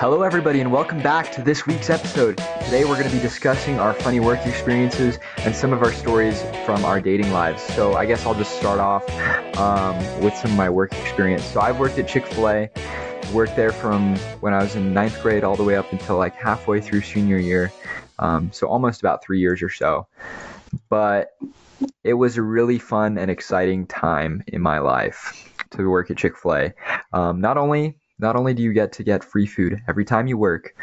Hello, everybody, and welcome back to this week's episode. Today, we're going to be discussing our funny work experiences and some of our stories from our dating lives. So, I guess I'll just start off um, with some of my work experience. So, I've worked at Chick fil A, worked there from when I was in ninth grade all the way up until like halfway through senior year. Um, so, almost about three years or so. But it was a really fun and exciting time in my life to work at Chick fil A. Um, not only not only do you get to get free food every time you work,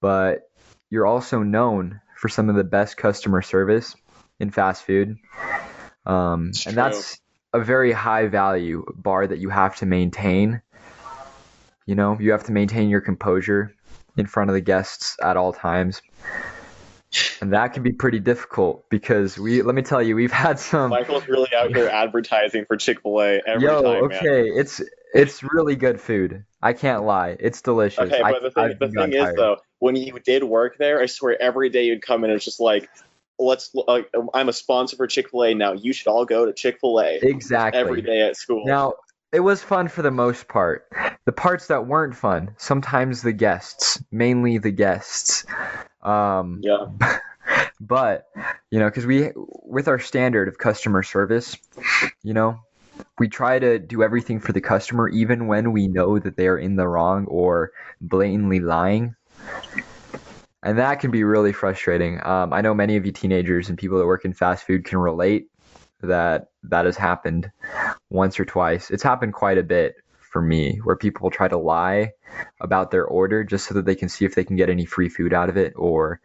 but you're also known for some of the best customer service in fast food. Um, and that's a very high value bar that you have to maintain. You know, you have to maintain your composure in front of the guests at all times. And that can be pretty difficult because we let me tell you, we've had some Michael's really out here advertising for Chick-fil-A every Yo, time, okay, man. it's it's really good food. I can't lie. It's delicious. Okay, but the thing, I've the thing is tired. though, when you did work there, I swear every day you'd come in and it's just like, let's. Uh, I'm a sponsor for Chick-fil-A now. You should all go to Chick-fil-A Exactly. every day at school. Now, it was fun for the most part. The parts that weren't fun, sometimes the guests, mainly the guests. Um, yeah, but you know, because we, with our standard of customer service, you know, we try to do everything for the customer, even when we know that they are in the wrong or blatantly lying. And that can be really frustrating. Um, I know many of you teenagers and people that work in fast food can relate that that has happened once or twice. It's happened quite a bit for me where people try to lie about their order just so that they can see if they can get any free food out of it or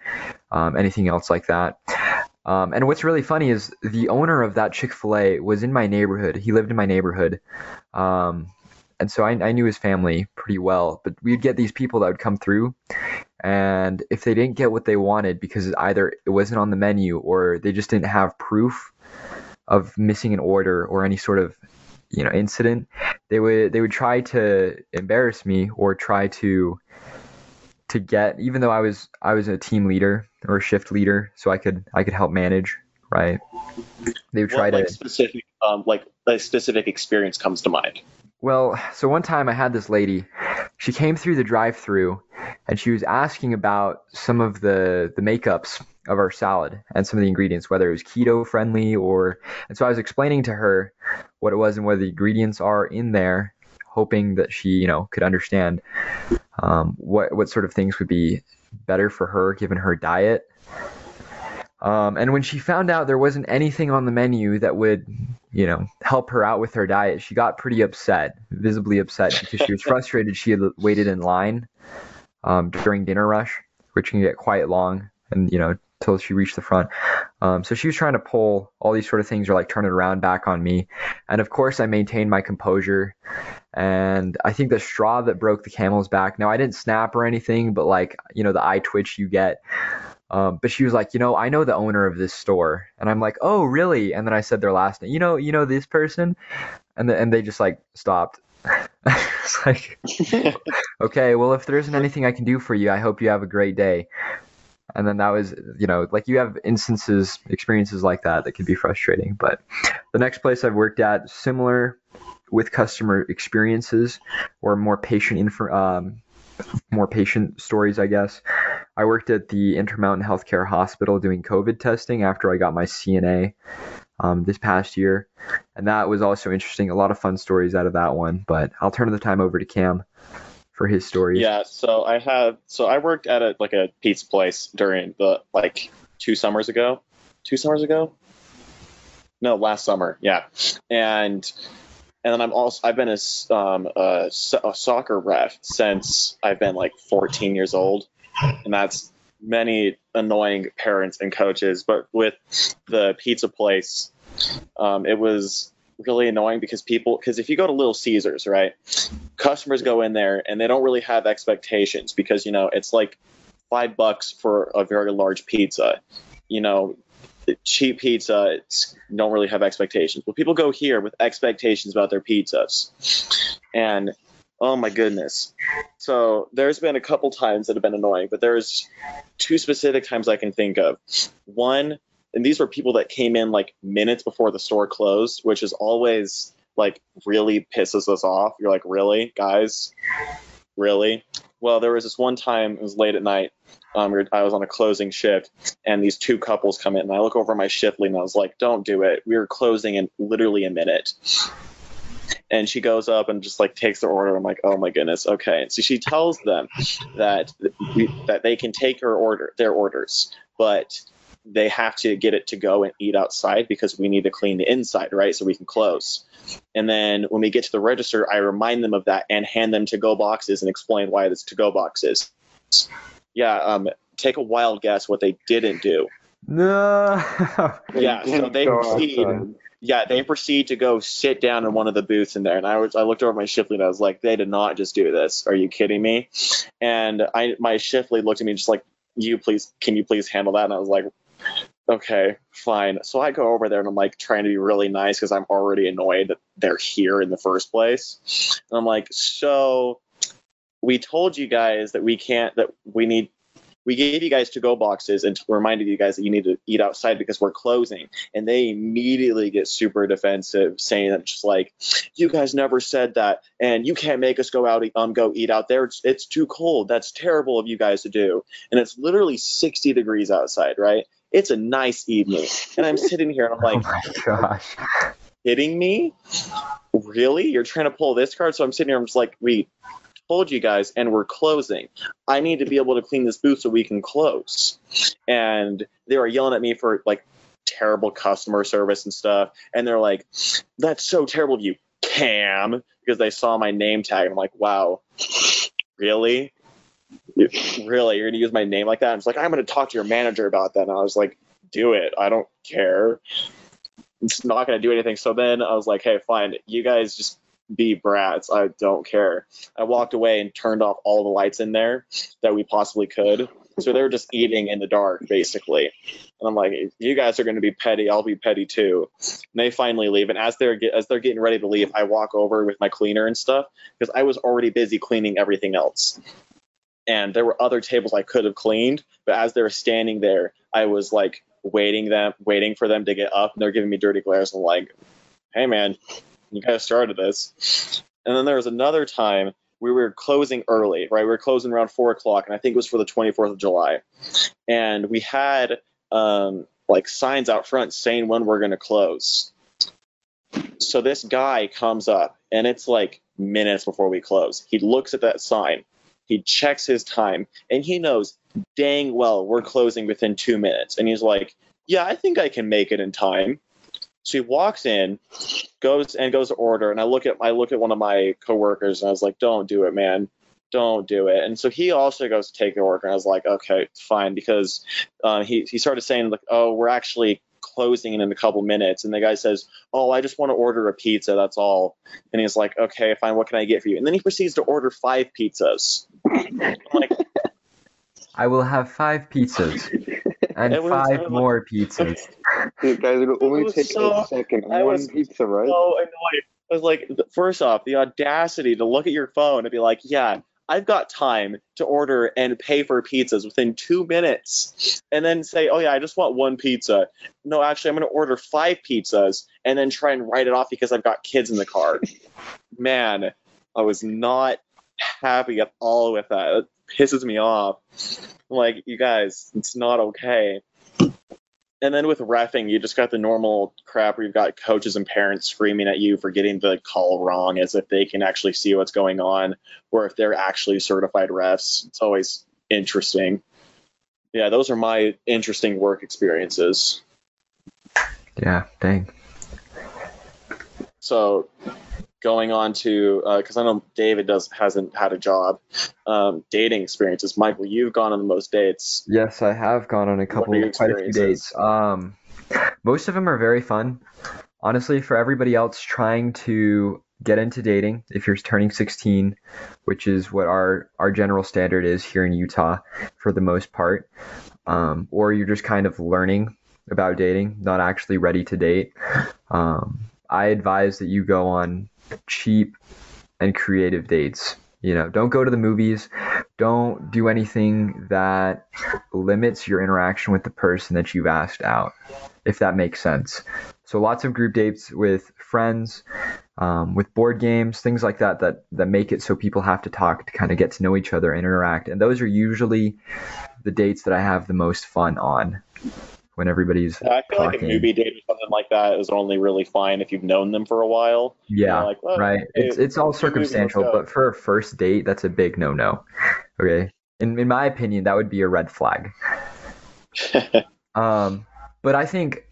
um, anything else like that. Um, and what's really funny is the owner of that Chick fil A was in my neighborhood. He lived in my neighborhood. Um, and so I, I knew his family pretty well. But we'd get these people that would come through. And if they didn't get what they wanted because either it wasn't on the menu or they just didn't have proof of missing an order or any sort of you know incident, they would they would try to embarrass me or try to to get even though I was I was a team leader or a shift leader, so I could I could help manage, right? They would try what, to like specific, um, like a specific experience comes to mind. Well, so one time I had this lady. She came through the drive-through and she was asking about some of the the makeups of our salad and some of the ingredients, whether it was keto friendly or and so I was explaining to her what it was and what the ingredients are in there, hoping that she, you know, could understand um, what what sort of things would be better for her given her diet. Um, and when she found out there wasn't anything on the menu that would, you know, help her out with her diet, she got pretty upset, visibly upset, because she was frustrated. She had waited in line um, during dinner rush, which can get quite long, and you know, till she reached the front. Um, so she was trying to pull all these sort of things or like turn it around back on me. And of course, I maintained my composure. And I think the straw that broke the camel's back. Now I didn't snap or anything, but like you know, the eye twitch you get. Um, but she was like, you know, I know the owner of this store, and I'm like, oh, really? And then I said their last name. You know, you know this person, and the, and they just like stopped. it's like, okay, well, if there isn't anything I can do for you, I hope you have a great day. And then that was, you know, like you have instances, experiences like that that can be frustrating. But the next place I've worked at, similar with customer experiences or more patient info, um, more patient stories, I guess. I worked at the Intermountain Healthcare Hospital doing COVID testing after I got my CNA um, this past year, and that was also interesting. A lot of fun stories out of that one. But I'll turn the time over to Cam for his stories. Yeah, so I have so I worked at a like a pizza place during the like two summers ago. Two summers ago? No, last summer. Yeah. And and then I'm also I've been a, um, a, a soccer ref since I've been like 14 years old, and that's many annoying parents and coaches. But with the pizza place, um, it was really annoying because people because if you go to Little Caesars, right, customers go in there and they don't really have expectations because you know it's like five bucks for a very large pizza, you know. Cheap pizza, it's, don't really have expectations. But people go here with expectations about their pizzas, and oh my goodness. So there's been a couple times that have been annoying, but there's two specific times I can think of. One, and these were people that came in like minutes before the store closed, which is always like really pisses us off. You're like, really, guys? Really? Well, there was this one time it was late at night. Um, I was on a closing shift, and these two couples come in, and I look over my shift lead, and I was like, "Don't do it. We are closing in literally a minute." And she goes up and just like takes their order. I'm like, "Oh my goodness, okay." So she tells them that that they can take her order, their orders, but they have to get it to go and eat outside because we need to clean the inside, right? So we can close. And then when we get to the register, I remind them of that and hand them to go boxes and explain why this to go boxes. Yeah, um, take a wild guess what they didn't do. No. Yeah, so they proceed. Yeah, they proceed to go sit down in one of the booths in there, and I was I looked over my shift lead. and I was like, they did not just do this. Are you kidding me? And I my shift lead looked at me just like, you please, can you please handle that? And I was like, okay, fine. So I go over there and I'm like trying to be really nice because I'm already annoyed that they're here in the first place. And I'm like, so we told you guys that we can't that we need we gave you guys to go boxes and reminded you guys that you need to eat outside because we're closing. And they immediately get super defensive saying that just like you guys never said that and you can't make us go out um go eat out there. It's, it's too cold. That's terrible of you guys to do. And it's literally 60 degrees outside right it's a nice evening and i'm sitting here and i'm like, oh like my gosh. kidding me? Really? You're trying to pull this card? So I'm sitting here, I'm just like, we told you guys, and we're closing. I need to be able to clean this booth so we can close. And they were yelling at me for like terrible customer service and stuff. And they're like, that's so terrible of you, Cam, because they saw my name tag. and I'm like, wow, really? Really? You're going to use my name like that? And it's like, I'm going to talk to your manager about that. And I was like, do it. I don't care it's not going to do anything. So then I was like, hey, fine, you guys just be brats. I don't care. I walked away and turned off all the lights in there that we possibly could. So they were just eating in the dark, basically. And I'm like, you guys are going to be petty, I'll be petty too. And they finally leave. And as they're as they're getting ready to leave, I walk over with my cleaner and stuff because I was already busy cleaning everything else. And there were other tables I could have cleaned, but as they were standing there, I was like waiting them, waiting for them to get up, and they're giving me dirty glares. I'm like, hey man, you guys started this. And then there was another time we were closing early, right? We were closing around four o'clock, and I think it was for the 24th of July. And we had um, like signs out front saying when we're going to close. So this guy comes up, and it's like minutes before we close. He looks at that sign, he checks his time, and he knows dang well we're closing within two minutes. And he's like, yeah, I think I can make it in time. So he walks in, goes and goes to order, and I look at I look at one of my coworkers and I was like, "Don't do it, man, don't do it." And so he also goes to take the order, and I was like, "Okay, fine," because uh, he he started saying like, "Oh, we're actually closing in a couple minutes," and the guy says, "Oh, I just want to order a pizza, that's all." And he's like, "Okay, fine, what can I get for you?" And then he proceeds to order five pizzas. I'm like, I will have five pizzas and was- five I was- more pizzas. You guys, it'll only was take so- a second. I One was pizza, right? so annoyed. I was like, th- first off, the audacity to look at your phone and be like, yeah, I've got time to order and pay for pizzas within two minutes. And then say, oh, yeah, I just want one pizza. No, actually, I'm going to order five pizzas and then try and write it off because I've got kids in the car. Man, I was not happy at all with that. It pisses me off. Like, you guys, it's not okay. And then with refing, you just got the normal crap where you've got coaches and parents screaming at you for getting the call wrong as if they can actually see what's going on or if they're actually certified refs. It's always interesting. Yeah, those are my interesting work experiences. Yeah, dang. So going on to because I know David does hasn't had a job. Um, dating experiences, Michael, you've gone on the most dates. Yes, I have gone on a couple, quite a few dates. Um, most of them are very fun. Honestly, for everybody else trying to get into dating, if you're turning 16, which is what our our general standard is here in Utah, for the most part, um, or you're just kind of learning about dating, not actually ready to date, um, I advise that you go on cheap and creative dates. You know, don't go to the movies. Don't do anything that limits your interaction with the person that you've asked out, if that makes sense. So lots of group dates with friends, um, with board games, things like that, that that make it so people have to talk to kind of get to know each other and interact. And those are usually the dates that I have the most fun on when everybody's I feel like a talking. movie date or something like that is only really fine if you've known them for a while. yeah, like, well, right. It's hey, it's all let's do a movie, let's circumstantial, but for a first date, that's a big no no. Okay, in in my opinion, that would be a red flag. Um, but I think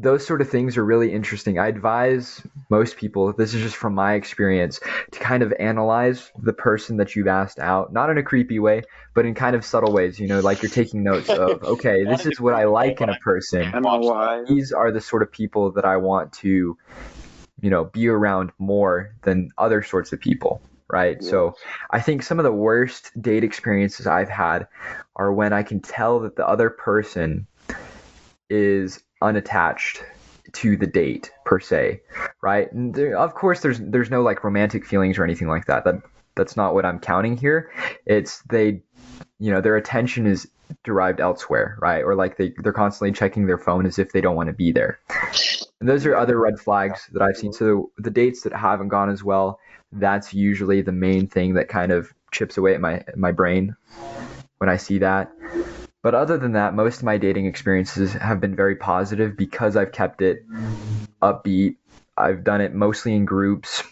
those sort of things are really interesting. I advise most people, this is just from my experience, to kind of analyze the person that you've asked out, not in a creepy way, but in kind of subtle ways. You know, like you're taking notes of, okay, this is what I like in a person. I know why. These are the sort of people that I want to, you know, be around more than other sorts of people. Right. Yeah. So I think some of the worst date experiences I've had are when I can tell that the other person is unattached to the date per se, right? There, of course, there's there's no like romantic feelings or anything like that. That that's not what I'm counting here. It's they, you know, their attention is derived elsewhere, right? Or like they they're constantly checking their phone as if they don't want to be there. And those are other red flags that I've seen. So the dates that haven't gone as well, that's usually the main thing that kind of chips away at my my brain when I see that. But other than that, most of my dating experiences have been very positive because I've kept it upbeat. I've done it mostly in groups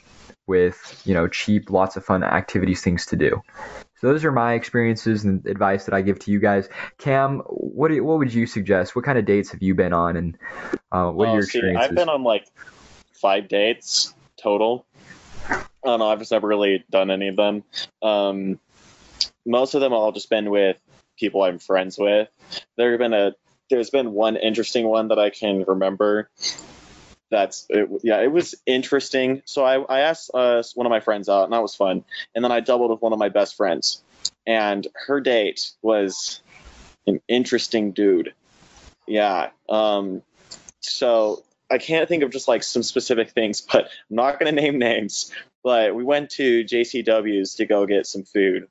with, you know, cheap, lots of fun activities, things to do. So those are my experiences and advice that I give to you guys. Cam, what do what would you suggest? What kind of dates have you been on, and uh, what are Oh, your see, experiences? I've been on like five dates total. I don't know. I've just never really done any of them. Um, most of them all just been with people I'm friends with. There have been a there's been one interesting one that I can remember. That's it, yeah, it was interesting. So I, I asked uh, one of my friends out, and that was fun. And then I doubled with one of my best friends, and her date was an interesting dude. Yeah. Um, so I can't think of just like some specific things, but I'm not going to name names. But we went to JCW's to go get some food,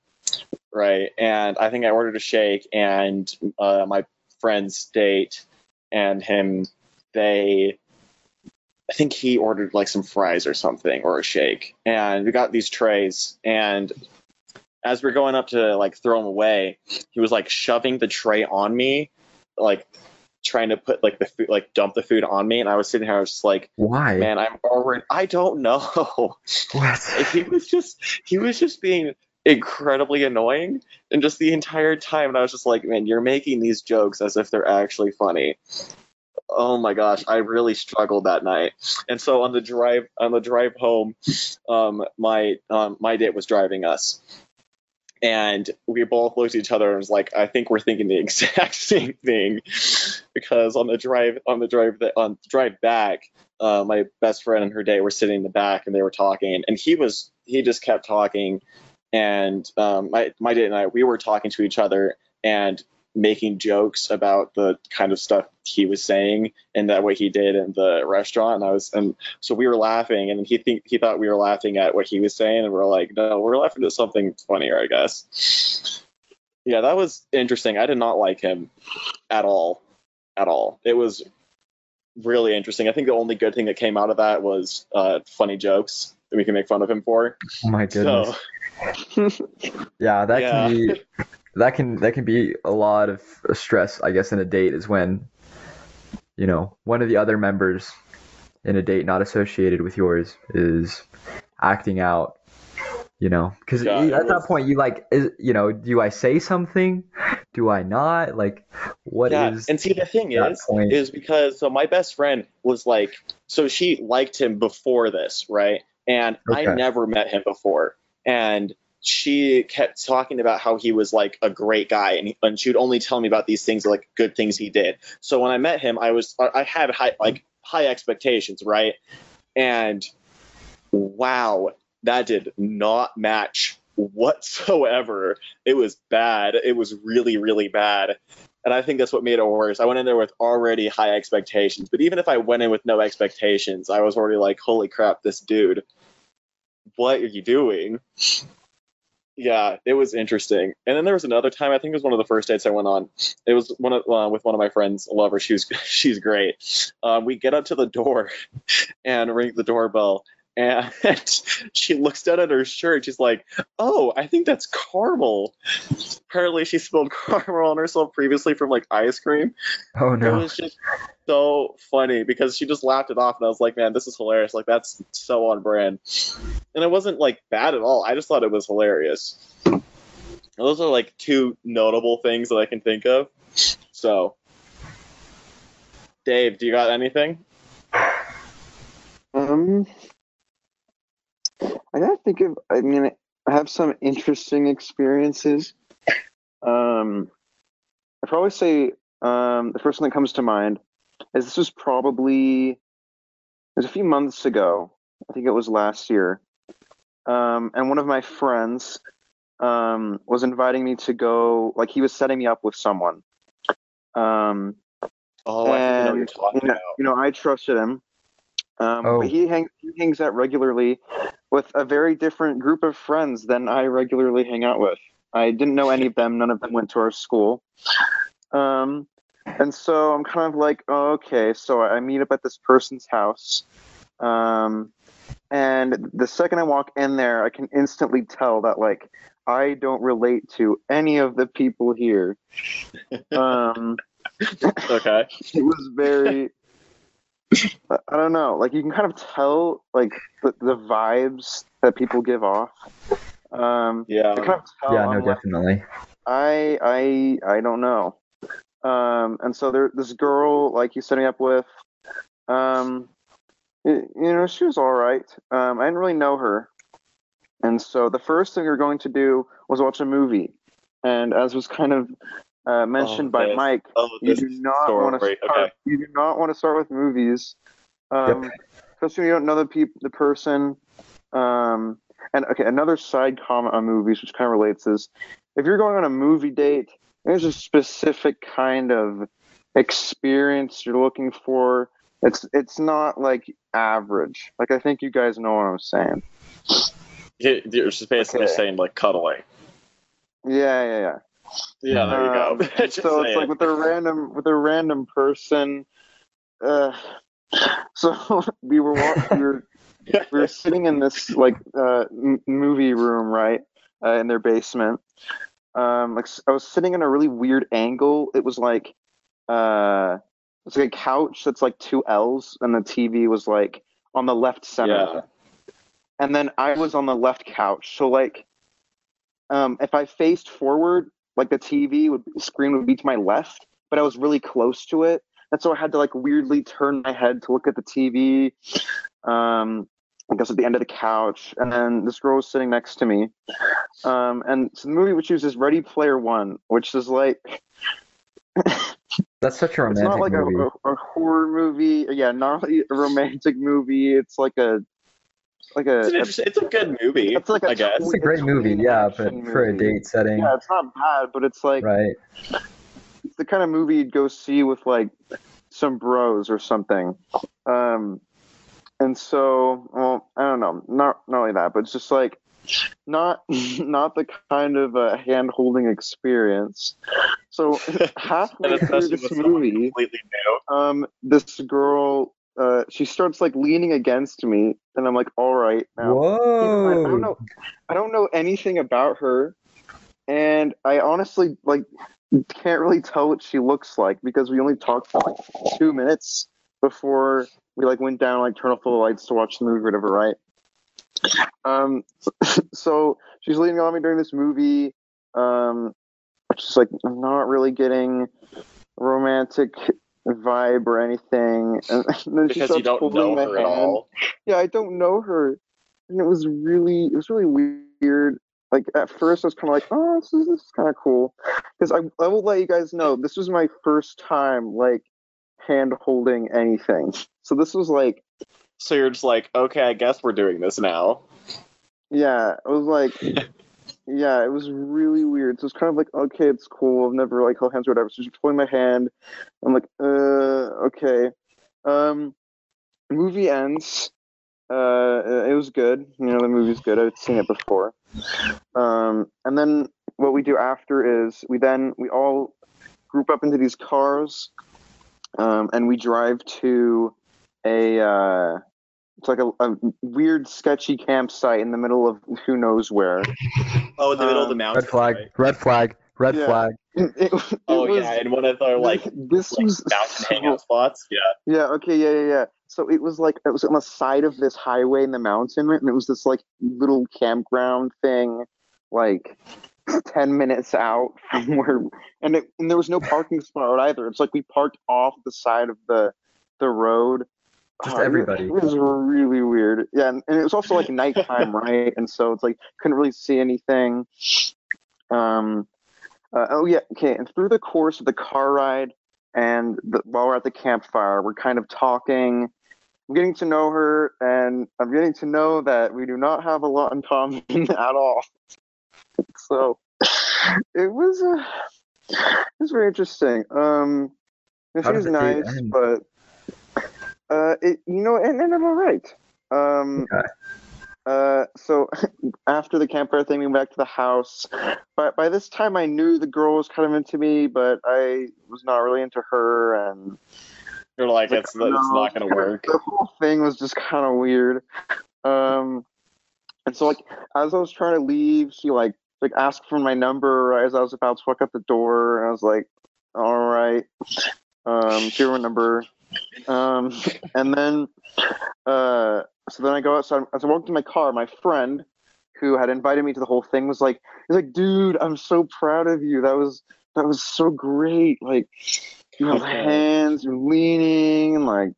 right? And I think I ordered a shake, and uh, my friend's date and him, they, I think he ordered like some fries or something or a shake, and we got these trays, and as we're going up to like throw them away, he was like shoving the tray on me, like trying to put like the food, like dump the food on me, and I was sitting here, I was just like, Why? man, I'm already, I don't know. What? he was just, he was just being incredibly annoying, and just the entire time, and I was just like, man, you're making these jokes as if they're actually funny. Oh my gosh, I really struggled that night. And so on the drive, on the drive home, um, my um, my date was driving us, and we both looked at each other and was like, I think we're thinking the exact same thing, because on the drive on the drive on the drive back, uh, my best friend and her date were sitting in the back and they were talking, and he was he just kept talking, and um, my my date and I we were talking to each other and making jokes about the kind of stuff he was saying and that what he did in the restaurant. And I was and so we were laughing and he think he thought we were laughing at what he was saying and we're like no we're laughing at something funnier I guess. Yeah that was interesting. I did not like him at all at all. It was really interesting. I think the only good thing that came out of that was uh, funny jokes that we can make fun of him for. Oh my goodness. so Yeah, that Yeah. can be that can that can be a lot of stress, I guess, in a date is when you know one of the other members in a date not associated with yours is acting out. You know, because Yeah, it at that was- point you like, is you know, do I say something? Do I not? Like, what is? yeah, and see the thing is, point? is because so my best friend was like, so she liked him before this, right? And I never met him before, and she kept talking about how he was like a great guy, and, he, and she would only tell me about these things, like good things he did. So when I met him, I was I had high like high expectations, right? And wow, that did not match whatsoever. It was bad. It was really, really bad. And I think that's what made it worse. I went in there with already high expectations. But even if I went in with no expectations, I was already like, holy crap, this dude, what are you doing? yeah, it was interesting. And then there was another time. I think it was one of the first dates I went on. It was one of, uh, with one of my friends. I love her. She's great. Um, we get up to the door and ring the doorbell, and she looks down at her shirt. She's like, "Oh, I think that's caramel." Apparently, she spilled caramel on herself previously from like ice cream. Oh no! It was just so funny because she just laughed it off, and I was like, "Man, this is hilarious! Like that's so on brand." And it wasn't like bad at all. I just thought it was hilarious. And those are like two notable things that I can think of. So, Dave, do you got anything? Um, I gotta think of. I mean, I have some interesting experiences. Um, I probably say um, the first one that comes to mind is this was probably it was a few months ago. I think it was last year. Um, and one of my friends um, was inviting me to go. Like he was setting me up with someone. Um, Oh, I think I know you're and talking you know, about. you know, I trusted him. Um, Oh. But he hangs he hangs out regularly with a very different group of friends than I regularly hang out with. I didn't know any of them. None of them went to our school. Um, and so I'm kind of like, oh, okay. So I meet up at this person's house. Um, and the second I walk in there, I can instantly tell that like I don't relate to any of the people here. Um, Okay. it was very I I don't know, like you can kind of tell like the, the vibes that people give off. Um Yeah. Kind of tell Yeah, no, I'm like, definitely. I I I don't know. Um and so there this girl like he's setting up with um y- you know, she was all right. Um I didn't really know her. And so the first thing we were going to do was watch a movie. And as was kind of uh, mentioned by this- Mike, Oh, you do not want to start. Okay. You do not want to start with movies, um, especially when you don't know the peop- the person. Um, and okay, another side comment on movies, which kind of relates, is if you're going on a movie date, there's a specific kind of experience you're looking for. It's it's not like average. Like I think you guys know what I'm saying. You- You're just basically Okay. saying like cuddling. Yeah, yeah, yeah. Yeah, there you Um, go. Just so it's like it. with a random with a random person. Uh, so we were we were we were sitting in this like uh, m- movie room, right, uh, in their basement. Um, like I was sitting in a really weird angle. It was like uh, it's like a couch that's like two L's, and the TV was like on the left center. Yeah. And then I was on the left couch. So like, um, if I faced forward, like the TV would screen would be to my left, but I was really close to it, and so I had to like weirdly turn my head to look at the TV. Um, I guess at the end of the couch, and then this girl was sitting next to me. Um, and so the movie we choose is Ready Player One, which is like That's such a romantic. it's not like a, a, a horror movie. Yeah, not really a romantic movie. It's like a like a, It's, an a interesting- it's a good movie, It's like a I guess. It's a great movie, yeah, but action for a date setting, yeah, it's not bad, but it's like right? it's the kind of movie you'd go see with like some bros or something. Um, and so, well, I don't know, not not only that, but it's just like not not the kind of uh, hand holding experience. So halfway through this movie, um, this girl. Uh, she starts like leaning against me, and I'm like, "All right, now Whoa! I don't know. I don't know anything about her, and I honestly like can't really tell what she looks like because we only talked for like two minutes before we like went down like turn off the lights to watch the movie, or whatever, right? Um, so she's leaning on me during this movie, um, she's like I'm not really getting romantic vibe or anything, and then she you don't holding know my her at hand all. yeah, I don't know her, and it was really, it was really weird. Like at first, I was kind of like, oh, this is, this is kind of cool, because I, I will let you guys know this was my first time like hand holding anything. So this was like, So you're just like, okay, I guess we're doing this now. yeah, it was like, yeah, it was really weird. So it's kind of like, okay, it's cool. I've never like held hands or whatever. So she's pulling my hand. I'm like, uh, okay. Um, movie ends. uh, it was good. You know, the movie's good. I'd seen it before. Um, and then what we do after is we then we all group up into these cars, um, and we drive to a uh, it's like a, a weird, sketchy campsite in the middle of who knows where. Oh, in the middle of the Um, mountain. Red flag. right? Red flag. Red Yeah. flag. It, it Oh was- yeah, and one of our like this like was mountain so- hangout spots. Yeah. Yeah. Okay. Yeah. Yeah. Yeah. So it was like it was on the side of this highway in the mountain, and it was this like little campground thing, like ten minutes out from where, and it, and there was no parking spot either. It's like we parked off the side of the the road. Just Oh, everybody. It was really weird. Yeah, and, and it was also like nighttime, right? And so it's like couldn't really see anything. Um. Uh, oh yeah. Okay. And through the course of the car ride and the, while we're at the campfire, we're kind of talking. I'm getting to know her, and I'm getting to know that we do not have a lot in common at all. So it was uh, it was very interesting. Um, she was nice, but uh, it you know and I'm all right. Um, Okay. uh, so after the campfire thing, we went back to the house. But by this time, I knew the girl was kind of into me, but I was not really into her, and You're like, Like, it's, it's not gonna work. the whole thing was just kind of weird. Um, and so like as I was trying to leave, she like like asked for my number as I was about to walk out the door, and I was like, "All right." Um, give her my number. Um, and then uh, so then I go outside. As I walked to my car, my friend who had invited me to the whole thing was like, "He's like, dude, I'm so proud of you. That was that was so great. Like." You know, the Okay. hands, you're leaning, and like,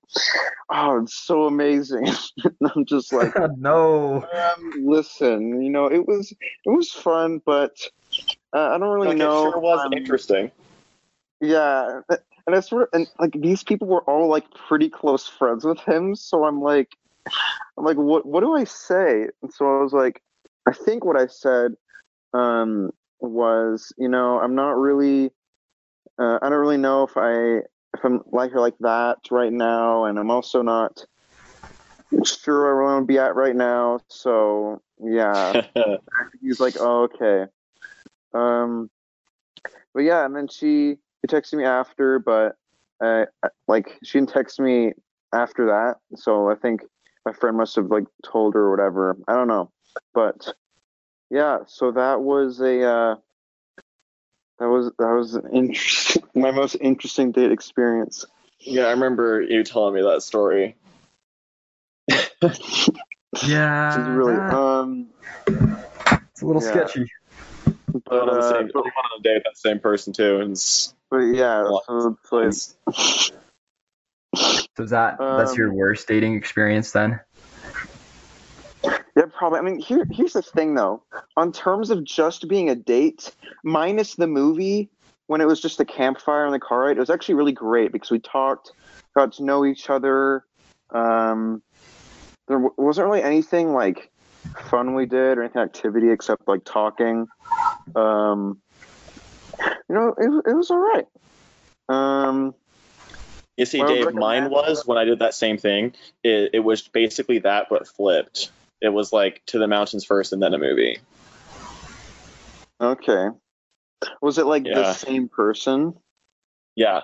oh, it's so amazing. and I'm just like, no. um, listen, you know, it was it was fun, but uh, I don't really Like, know. it sure was um, interesting. Yeah, and I sort of and like these people were all like pretty close friends with him, so I'm like, I'm like, what what do I say? And so I was like, I think what I said um, was, you know, I'm not really, uh, I don't really know if I if I'm like her like that right now, and I'm also not sure where I want to be at right now. So yeah, he's like, oh, okay. Um, but yeah, and then she she texted me after, but uh, like she didn't text me after that. So I think my friend must have like told her or whatever. I don't know, but yeah. So that was a uh, that was that was an interesting, my most interesting date experience. yeah, I remember you telling me that story. Yeah. It's really um, it's a little yeah. sketchy. but Going on the uh, same, but, going on a date that same person too, and it's, but yeah. So it's like, So is that that's your Um, worst dating experience then? Yeah, probably. I mean, here here's the thing though. On terms of just being a date, minus the movie, when it was just the campfire and the car ride, it was actually really great because we talked, got to know each other. Um, there w- wasn't really anything like fun we did or anything activity except like talking. Um, you know, it, it was all right. Um, You see, Well, Dave, mine was when I did that same thing. It, it was basically that, but flipped. It was like to the mountains first, and then a movie. okay. Was it like the same person? Yeah,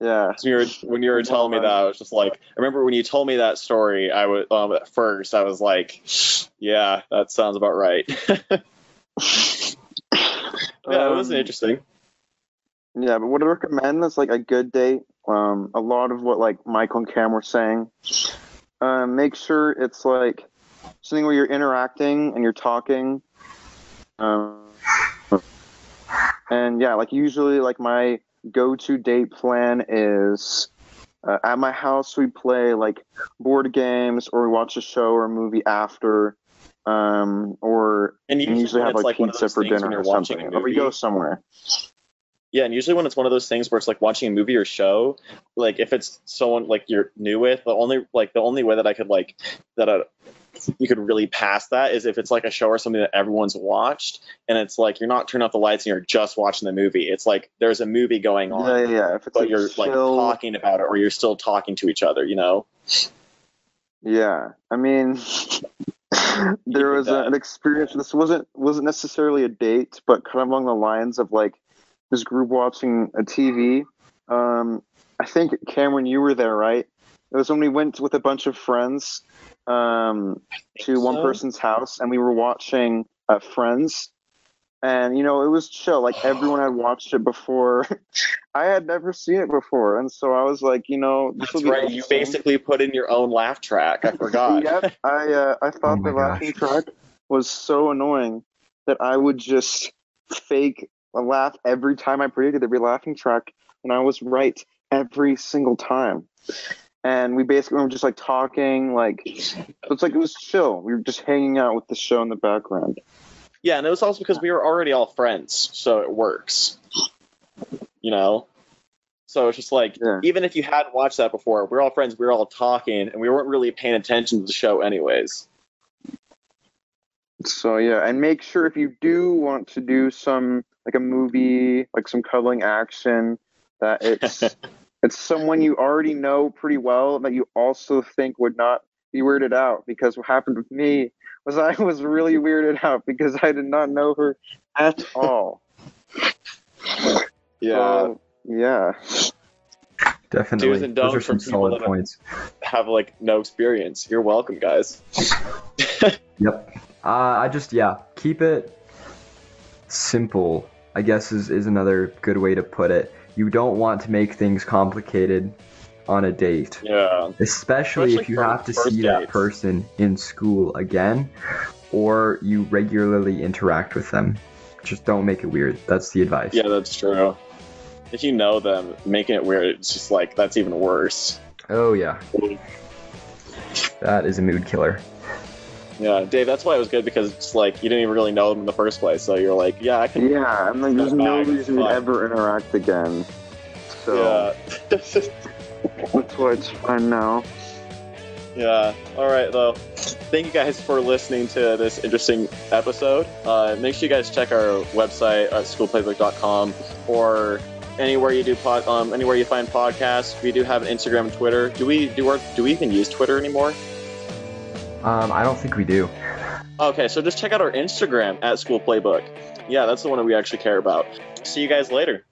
Yeah. so you were, when you were telling me that, I was just like, I remember when you told me that story. I was um, at first, I was like, yeah, that sounds about right. yeah, it was Um, interesting. Yeah, but what I recommend is like a good date. Um, a lot of what like Michael and Cam were saying. Um, make sure it's like something where you're interacting and you're talking. Um, and yeah, like usually, like my go-to date plan is uh, at my house we play like board games or we watch a show or a movie after. Um, or And usually, usually have like like pizza for dinner or something, or we go somewhere. Yeah, and usually when it's one of those things where it's like watching a movie or show, like if it's someone like you're new with, the only like the only way that I could like that I, you could really pass that is if it's like a show or something that everyone's watched, and it's like you're not turning off the lights and you're just watching the movie. It's like there's a movie going on, Yeah, yeah. If it's but like you're like talking about it or you're still talking to each other. You know? Yeah, I mean, there was a, an experience. This wasn't wasn't necessarily a date, but kind of along the lines of like this group watching a TV. Um, I think Cameron, you were there, right? It was when we went with a bunch of friends um, to one so. person's house, and we were watching uh, Friends. And you know, it was chill. Like everyone had watched it before. I had never seen it before, and so I was like, you know, this That's be right. You basically put in your own laugh track. I forgot. Yep. I uh, I thought Oh the my laughing track was so annoying that I would just fake a laugh every time I predicted every laughing track, and I was right every single time. And we basically were just like talking, like it's like it was chill. We were just hanging out with the show in the background. Yeah, and it was also because we were already all friends, so it works. You know? So it's just like, Yeah. even if you hadn't watched that before, we're all friends, we were all talking, and we weren't really paying attention to the show anyways. So yeah, and make sure if you do want to do some like a movie, like some cuddling action, that it's it's someone you already know pretty well that you also think would not be weirded out. Because what happened with me was I was really weirded out because I did not know her at all. Yeah. So, yeah. Definitely. Do's and Those are don'ts some for people solid that points. Have, like, no experience. You're welcome, guys. Yep. Uh, I just yeah, keep it simple. I guess is is another good way to put it. You don't want to make things complicated on a date, Yeah. especially, Especially if you have to first see that person in school again, or you regularly interact with them. Just don't make it weird. That's the advice. Yeah, that's true. If you know them, making it weird, it's just like, that's even worse. Oh yeah. That is a mood killer. Yeah, Dave, that's why it was good because it's like you didn't even really know them in the first place. So you're like, yeah, I can. Yeah, I'm like, there's no reason to ever interact again. So Yeah. that's why it's fine now. yeah. All right, though. Thank you guys for listening to this interesting episode. Uh, make sure you guys check our website at schoolplaybook.com or anywhere you do pod, um, anywhere you find podcasts. We do have an Instagram and Twitter. Do we do our, do we even use Twitter anymore? Um, I don't think we do. Okay, so just check out our Instagram at School Playbook. Yeah, that's the one that we actually care about. See you guys later.